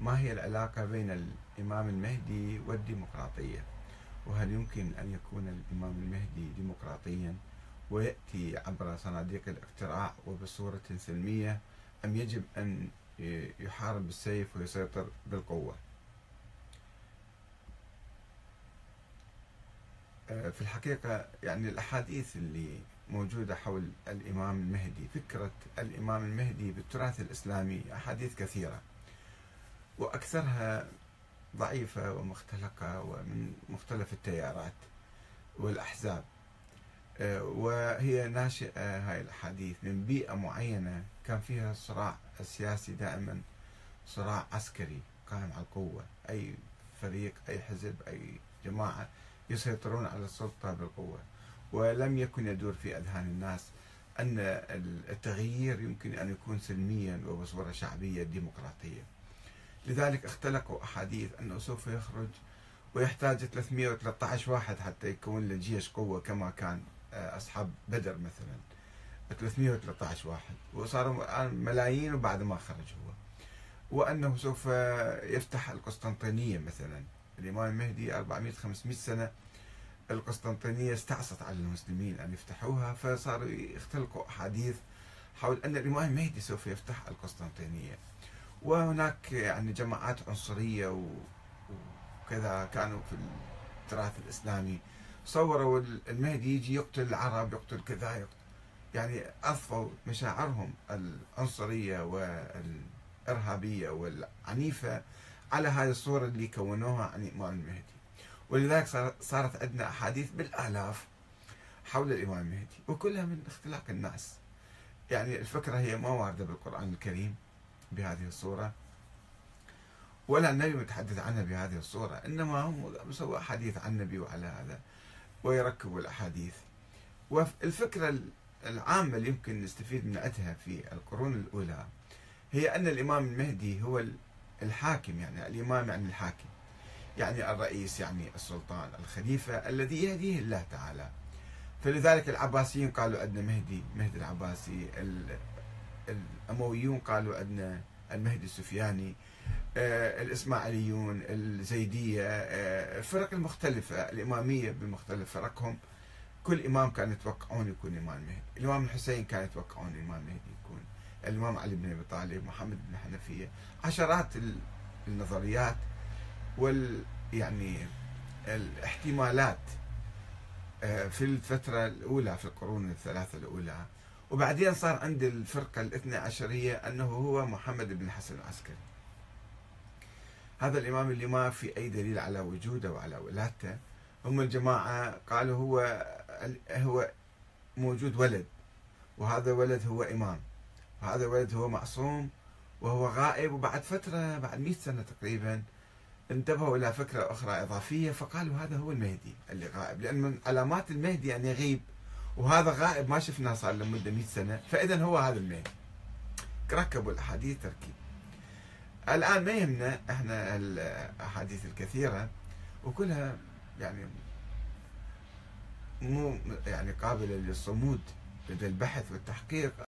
ما هي العلاقة بين الإمام المهدي والديمقراطية؟ وهل يمكن أن يكون الإمام المهدي ديمقراطيا ويأتي عبر صناديق الاقتراع وبصورة سلمية أم يجب أن يحارب بالسيف ويسيطر بالقوة؟ آه، في الحقيقة يعني الأحاديث اللي موجودة حول الإمام المهدي فكرة الإمام المهدي بالتراث الإسلامي أحاديث كثيرة. وأكثرها ضعيفة ومختلقة ومن مختلف التيارات والأحزاب. آه، وهي ناشئة هاي الأحاديث من بيئة معينة. كان فيها الصراع السياسي دائما صراع عسكري قائم على القوة. أي فريق أي حزب أي جماعة يسيطرون على السلطة بالقوة. ولم يكن يدور في أذهان الناس أن التغيير يمكن أن يكون سلميا وبصورة شعبية ديمقراطية. لذلك اختلقوا أحاديث أنه سوف يخرج ويحتاج 313 واحد حتى يكون له جيش قوة كما كان آه، أصحاب بدر مثلا. 313 واحد. وصاروا الآن ملايين وبعد ما خرج هو. وأنه سوف يفتح القسطنطينية مثلا. الإمام المهدي 400 500 سنة. القسطنطينية استعصت على المسلمين أن يفتحوها فصاروا يختلقوا أحاديث حول أن الإمام المهدي سوف يفتح القسطنطينية. وهناك يعني جماعات عنصرية وكذا كانوا في التراث الإسلامي. صوروا المهدي يجي يقتل العرب يقتل كذا يقتل يعني أضفوا مشاعرهم العنصرية والإرهابية والعنيفة على هذه الصورة اللي كونوها عن الإمام المهدي. ولذلك صارت عندنا أحاديث بالآلاف حول الإمام المهدي وكلها من اختلاق الناس. يعني الفكرة هي ما واردة بالقرآن الكريم. بهذه الصورة ولا النبي متحدث عنها بهذه الصورة إنما هم سووا أحاديث عن النبي وعلى هذا ويركبوا الأحاديث. والفكرة العامة اللي يمكن نستفيد منها في القرون الأولى هي أن الإمام المهدي هو الحاكم يعني الإمام يعني الحاكم. يعني الرئيس يعني السلطان الخليفة الذي يهديه الله تعالى. فلذلك العباسيين قالوا عندنا مهدي مهدي العباسي الأمويون قالوا عندنا المهدي السفياني آه، الإسماعيليون الزيدية آه، الفرق المختلفة الإمامية بمختلف فرقهم. كل إمام كان يتوقعون يكون إمام مهدي. الإمام الحسين كان يتوقعون الإمام مهدي يكون. الإمام علي بن أبي طالب محمد بن حنفية. عشرات النظريات وال يعني الاحتمالات آه، في الفترة الأولى في القرون الثلاثة الأولى وبعدين صار عند الفرقة الاثنى عشرية أنه هو محمد بن الحسن العسكري. هذا الإمام اللي ما في أي دليل على وجوده وعلى ولادته. هم الجماعة قالوا هو هو موجود ولد وهذا ولد هو إمام. وهذا الولد هو معصوم وهو غائب وبعد فترة بعد 100 سنة تقريبا انتبهوا إلى فكرة أخرى إضافية فقالوا هذا هو المهدي اللي غائب. لأن من علامات المهدي أن يغيب وهذا غائب ما شفناه صار له مدة 100 سنة. فإذا هو هذا المهدي ركبوا الأحاديث تركيب. الآن ما يهمنا إحنا الأحاديث الكثيرة وكلها يعني مو يعني قابلة للصمود لدى البحث والتحقيق.